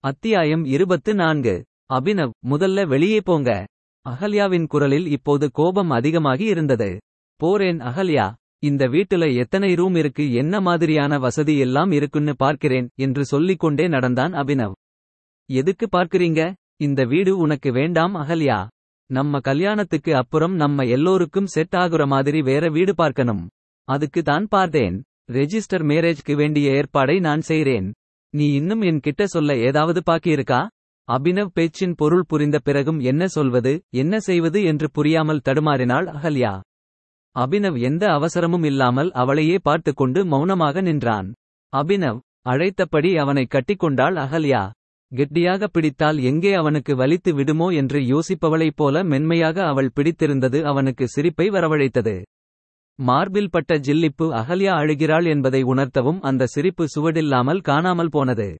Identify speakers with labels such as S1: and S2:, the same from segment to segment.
S1: அத்தியாயம் இருபத்து நான்கு. அபினவ் முதல்ல வெளியே போங்க. அகல்யாவின் குரலில் இப்போது கோபம் அதிகமாகி இருந்தது. போறேன் அகல்யா இந்த வீட்டுல எத்தனை ரூம் இருக்கு என்ன மாதிரியான வசதி எல்லாம் இருக்குன்னு பார்க்கிறேன் என்று சொல்லிக் கொண்டே நடந்தான் அபினவ். எதுக்கு பார்க்கிறீங்க? இந்த வீடு உனக்கு வேண்டாம் அகல்யா. நம்ம கல்யாணத்துக்கு அப்புறம் நம்ம எல்லோருக்கும் செட் ஆகுற மாதிரி வேற வீடு பார்க்கணும். அதுக்கு தான் பார்த்தேன். ரெஜிஸ்டர் மேரேஜ்க்கு வேண்டிய ஏற்பாடை நான் செய்றேன். நீ இன்னும் என் கிட்ட சொல்ல ஏதாவது பாக்கியிருக்கா அபினவ் பேச்சின் பொருள் புரிந்த பிறகும் என்ன சொல்வது என்ன செய்வது என்று புரியாமல் தடுமாறினாள் அகல்யா. அபினவ் எந்த அவசரமும் இல்லாமல் அவளையே பார்த்து கொண்டு மௌனமாக நின்றான். அபினவ் அழைத்தபடி அவனை கட்டிக்கொண்டாள் அகல்யா. கெட்டியாக பிடித்தால் எங்கே அவனுக்கு வலித்து விடுமோ என்று யோசிப்பவளைப் போல மென்மையாக அவள் பிடித்திருந்தது அவனுக்கு சிரிப்பை வரவழைத்தது. மார்பில் பட்ட ஜில்லிப்பு அகல்யா அழுகிறாள் என்பதை உணர்த்தவும் அந்த சிரிப்பு சுவடில்லாமல் காணாமல் போனது.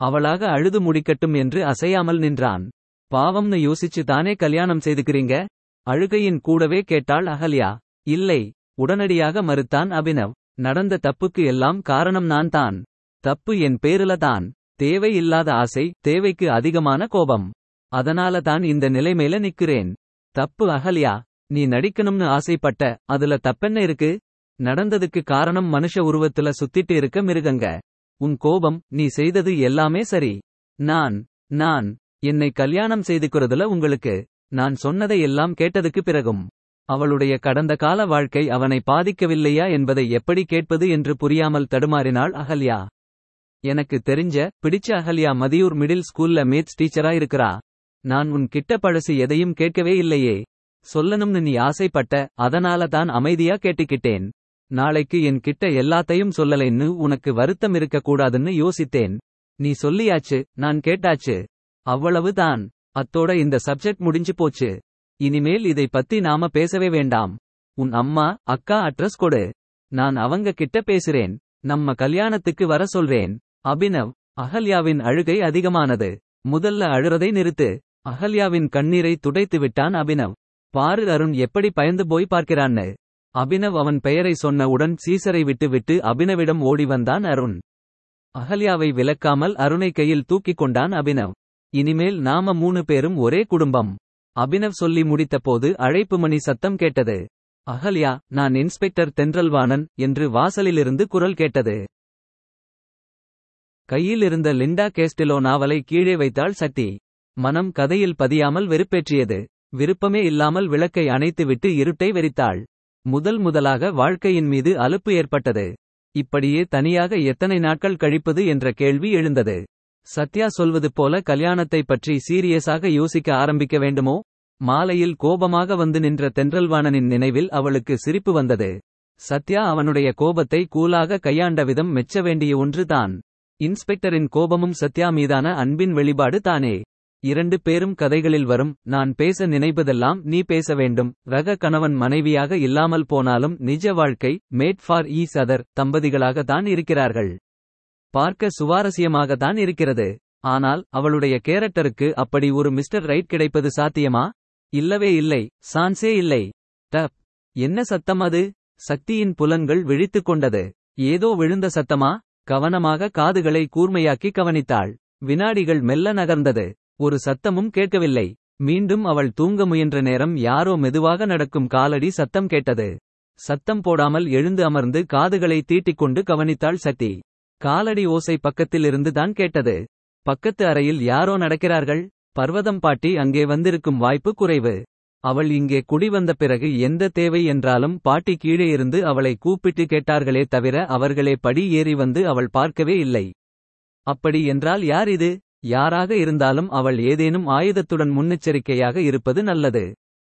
S1: அவளாக அழுது முடிக்கட்டும் என்று அசையாமல் நின்றான். பாவம்னு யோசிச்சு தானே கல்யாணம் செய்துக்கிறீங்க? அழுகையின் கூடவே கேட்டாள் அகல்யா. இல்லை உடனடியாக மறுத்தான் அபினவ். நடந்த தப்புக்கு எல்லாம் காரணம் நான் தான். தப்பு என் பேருல தான். தேவை இல்லாத ஆசை தேவைக்கு அதிகமான கோபம். அதனால தான் இந்த நிலைமையில நிக்கிறேன் தப்பு அகல்யா. நீ நடிக்கணும்னு ஆசைப்பட்ட அதுல தப்பென்ன இருக்கு? நடந்ததுக்கு காரணம் மனுஷ உருவத்துல சுத்திட்டு இருக்க மிருகங்க. உன் கோபம் நீ செய்தது எல்லாமே சரி. நான் நான் என்னை கல்யாணம் செய்துக்கிறதுல உங்களுக்கு நான் சொன்னதை எல்லாம் கேட்டதுக்கு பிறகும். அவளுடைய கடந்த கால வாழ்க்கை அவனை பாதிக்கவில்லையா என்பதை எப்படி கேட்பது என்று புரியாமல் தடுமாறினாள் அகல்யா. எனக்கு தெரிஞ்ச பிடிச்ச அகல்யா மதியூர் மிடில் ஸ்கூல்ல மேத்ஸ் டீச்சரா இருக்கிறா. நான் உன் கிட்ட பழசு எதையும் கேட்கவே இல்லையே. சொல்லணும்னு நீ ஆசைப்பட்ட அதனால தான் அமைதியா கேட்டுக்கிட்டேன். நாளைக்கு என் கிட்ட எல்லாத்தையும் சொல்லலைன்னு உனக்கு வருத்தம் இருக்க கூடாதுன்னு யோசித்தேன். நீ சொல்லியாச்சு நான் கேட்டாச்சு. அவ்வளவு தான் அத்தோட இந்த சப்ஜெக்ட் முடிஞ்சு போச்சு. இனிமேல் இதை பத்தி நாம பேசவே வேண்டாம். உன் அம்மா அக்கா அட்ரஸ் கொடு. நான் அவங்க கிட்ட பேசுறேன். நம்ம கல்யாணத்துக்கு வர சொல்றேன். அபினவ் அகல்யாவின் அழுகை அதிகமானது. முதல்ல அழுறதை நிறுத்து. அகல்யாவின் கண்ணீரை துடைத்து விட்டான் அபினவ். பாரு அருண் எப்படி பயந்து போய் பார்க்கிறான்னு. அபினவ் அவன் பெயரை சொன்னவுடன் சீசரை விட்டுவிட்டு அபினவிடம் ஓடி வந்தான் அருண். அகல்யாவை விலக்காமல் அருணை கையில் தூக்கிக் கொண்டான் அபினவ். இனிமேல் நாம மூணு பேரும் ஒரே குடும்பம். அபினவ் சொல்லி முடித்தபோது அழைப்பு மணி சத்தம் கேட்டது. அகல்யா நான் இன்ஸ்பெக்டர் தென்றல்வாணன் என்று வாசலிலிருந்து குரல் கேட்டது. கையில் இருந்த லிண்டா கேஸ்டிலோ நாவலை கீழே வைத்தாள் சக்தி. மனம் கதையில் பதியாமல் வெறுப்பேற்றியது. விருப்பமே இல்லாமல் விளக்கை அணைத்துவிட்டு இருட்டை வெறித்தாள். முதல் முதலாக வாழ்க்கையின் மீது அலுப்பு ஏற்பட்டது. இப்படியே தனியாக எத்தனை நாட்கள் கழிப்பது என்ற கேள்வி எழுந்தது. சத்யா சொல்வது போல கல்யாணத்தை பற்றி சீரியஸாக யோசிக்க ஆரம்பிக்க வேண்டுமோ? மாலையில் கோபமாக வந்து நின்ற தென்றல்வாணனின் நினைவில் அவளுக்கு சிரிப்பு வந்தது. சத்யா அவனுடைய கோபத்தை கூலாக கையாண்ட விதம் மெச்ச வேண்டிய ஒன்று தான் இன்ஸ்பெக்டரின் கோபமும் சத்யா மீதான அன்பின் வெளிப்பாடு தானே. இரண்டு பேரும் கதைகளில் வரும். நான் பேச நினைப்பதெல்லாம் நீ பேச வேண்டும். ரக கணவன் மனைவியாக இல்லாமல் போனாலும் நிஜ வாழ்க்கை மேட் ஃபார் ஈஸ் அதர் தம்பதிகளாக தான் இருக்கிறார்கள். பார்க்க சுவாரஸ்யமாக தான் இருக்கிறது. ஆனால் அவளுடைய கேரக்டருக்கு அப்படி ஒரு மிஸ்டர் ரைட் கிடைப்பது சாத்தியமா? இல்லவே இல்லை. சான்ஸே இல்லை. டப். என்ன சத்தம் அது? சக்தியின் புலன்கள் விழித்துக் கொண்டது. ஏதோ விழுந்த சத்தமா? கவனமாக காதுகளை கூர்மையாக்கி கவனித்தாள். வினாடிகள் மெல்ல நகர்ந்தது. ஒரு சத்தமும் கேட்கவில்லை. மீண்டும் அவள் தூங்க முயன்ற நேரம் யாரோ மெதுவாக நடக்கும் காலடி சத்தம் கேட்டது. சத்தம் போடாமல் எழுந்து அமர்ந்து காதுகளை தீட்டிக்கொண்டு கவனித்தாள் சக்தி. காலடி ஓசை பக்கத்திலிருந்து தான் கேட்டது. பக்கத்து அறையில் யாரோ நடக்கிறார்கள்? பர்வதம் பாட்டி அங்கே வந்திருக்கும் வாய்ப்பு குறைவு. அவள் இங்கே குடி வந்த பிறகு எந்த தேவை என்றாலும் பாட்டி கீழே இருந்து அவளை கூப்பிட்டு கேட்டார்களே தவிர அவர்களே படி ஏறி வந்து அவள் பார்க்கவே இல்லை. அப்படி என்றால் யார் இது? யாராக இருந்தாலும் அவள் ஏதேனும் ஆயுதத்துடன் முன்னெச்சரிக்கையாக இருப்பது நல்லது.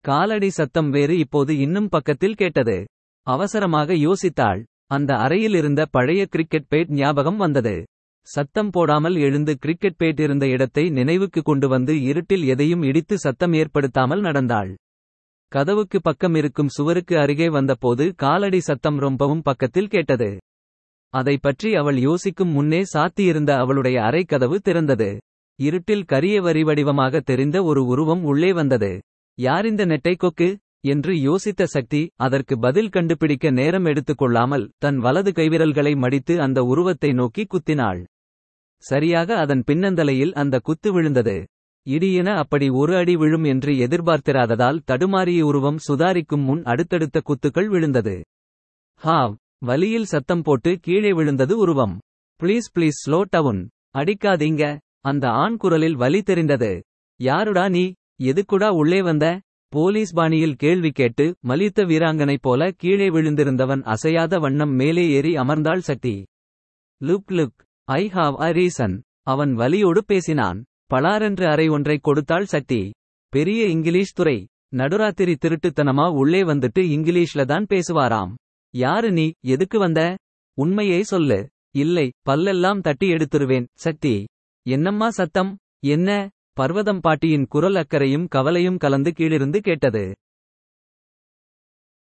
S1: காலடி சத்தம் வேறு இப்போது இன்னும் பக்கத்தில் கேட்டது. அவசரமாக யோசித்தாள். அந்த அறையில் இருந்த பழைய கிரிக்கெட் பேட் ஞாபகம் வந்தது. சத்தம் போடாமல் எழுந்து கிரிக்கெட் பேட் இருந்த இடத்தை நினைவுக்கு கொண்டு வந்து இருட்டில் எதையும் இடித்து சத்தம் ஏற்படுத்தாமல் நடந்தாள். கதவுக்கு பக்கம் இருக்கும் சுவருக்கு அருகே வந்தபோது காலடி சத்தம் ரொம்பவும் பக்கத்தில் கேட்டது. அதை பற்றி அவள் யோசிக்கும் முன்னே சாத்தியிருந்த அவளுடைய அறை கதவு திறந்தது. இருட்டில் கரிய வரி வடிவமாக தெரிந்த ஒரு உருவம் உள்ளே வந்தது. யாரிந்த நெட்டை கொக்கு? என்று யோசித்த சக்தி அதற்கு பதில் கண்டுபிடிக்க நேரம் எடுத்துக்கொள்ளாமல் தன் வலது கைவிரல்களை மடித்து அந்த உருவத்தை நோக்கி குத்தினாள். சரியாக அதன் பின்னந்தலையில் அந்த குத்து விழுந்தது. இடியென அப்படி ஒரு அடி விழும் என்று எதிர்பார்த்திராததால் தடுமாறிய உருவம் சுதாரிக்கும் முன் அடுத்தடுத்த குத்துக்கள் விழுந்தது. ஹாவ் வலியில் சத்தம் போட்டு கீழே விழுந்தது உருவம். Please please slow down. அடிக்காதீங்க. அந்த ஆண் குரலில் வலி தெரிந்தது. யாருடா நீ? எதுக்குடா உள்ளே வந்த? போலீஸ் பாணியில் கேள்வி கேட்டு மலித்த வீராங்கனை போல கீழே விழுந்திருந்தவன் அசையாத வண்ணம் மேலே ஏறி அமர்ந்தாள் Sakthi look look I have a reason. அவன் வலியோடு பேசினான். பலாரென்று அறை ஒன்றை கொடுத்தாள் சக்தி பெரிய இங்கிலீஷ் துறை. நடுராத்திரி திருட்டுத்தனமா உள்ளே வந்துட்டு இங்கிலீஷ்ல தான் பேசுவாராம். யாரு நீ? எதுக்கு வந்த? உண்மையை சொல்லு. இல்லை பல்லெல்லாம் தட்டி எடுத்துருவேன் சக்தி என்னம்மா சத்தம்? என்ன? பர்வதம் பாட்டியின் குரல் அக்கறையும் கவலையும் கலந்து கீழிருந்து கேட்டது.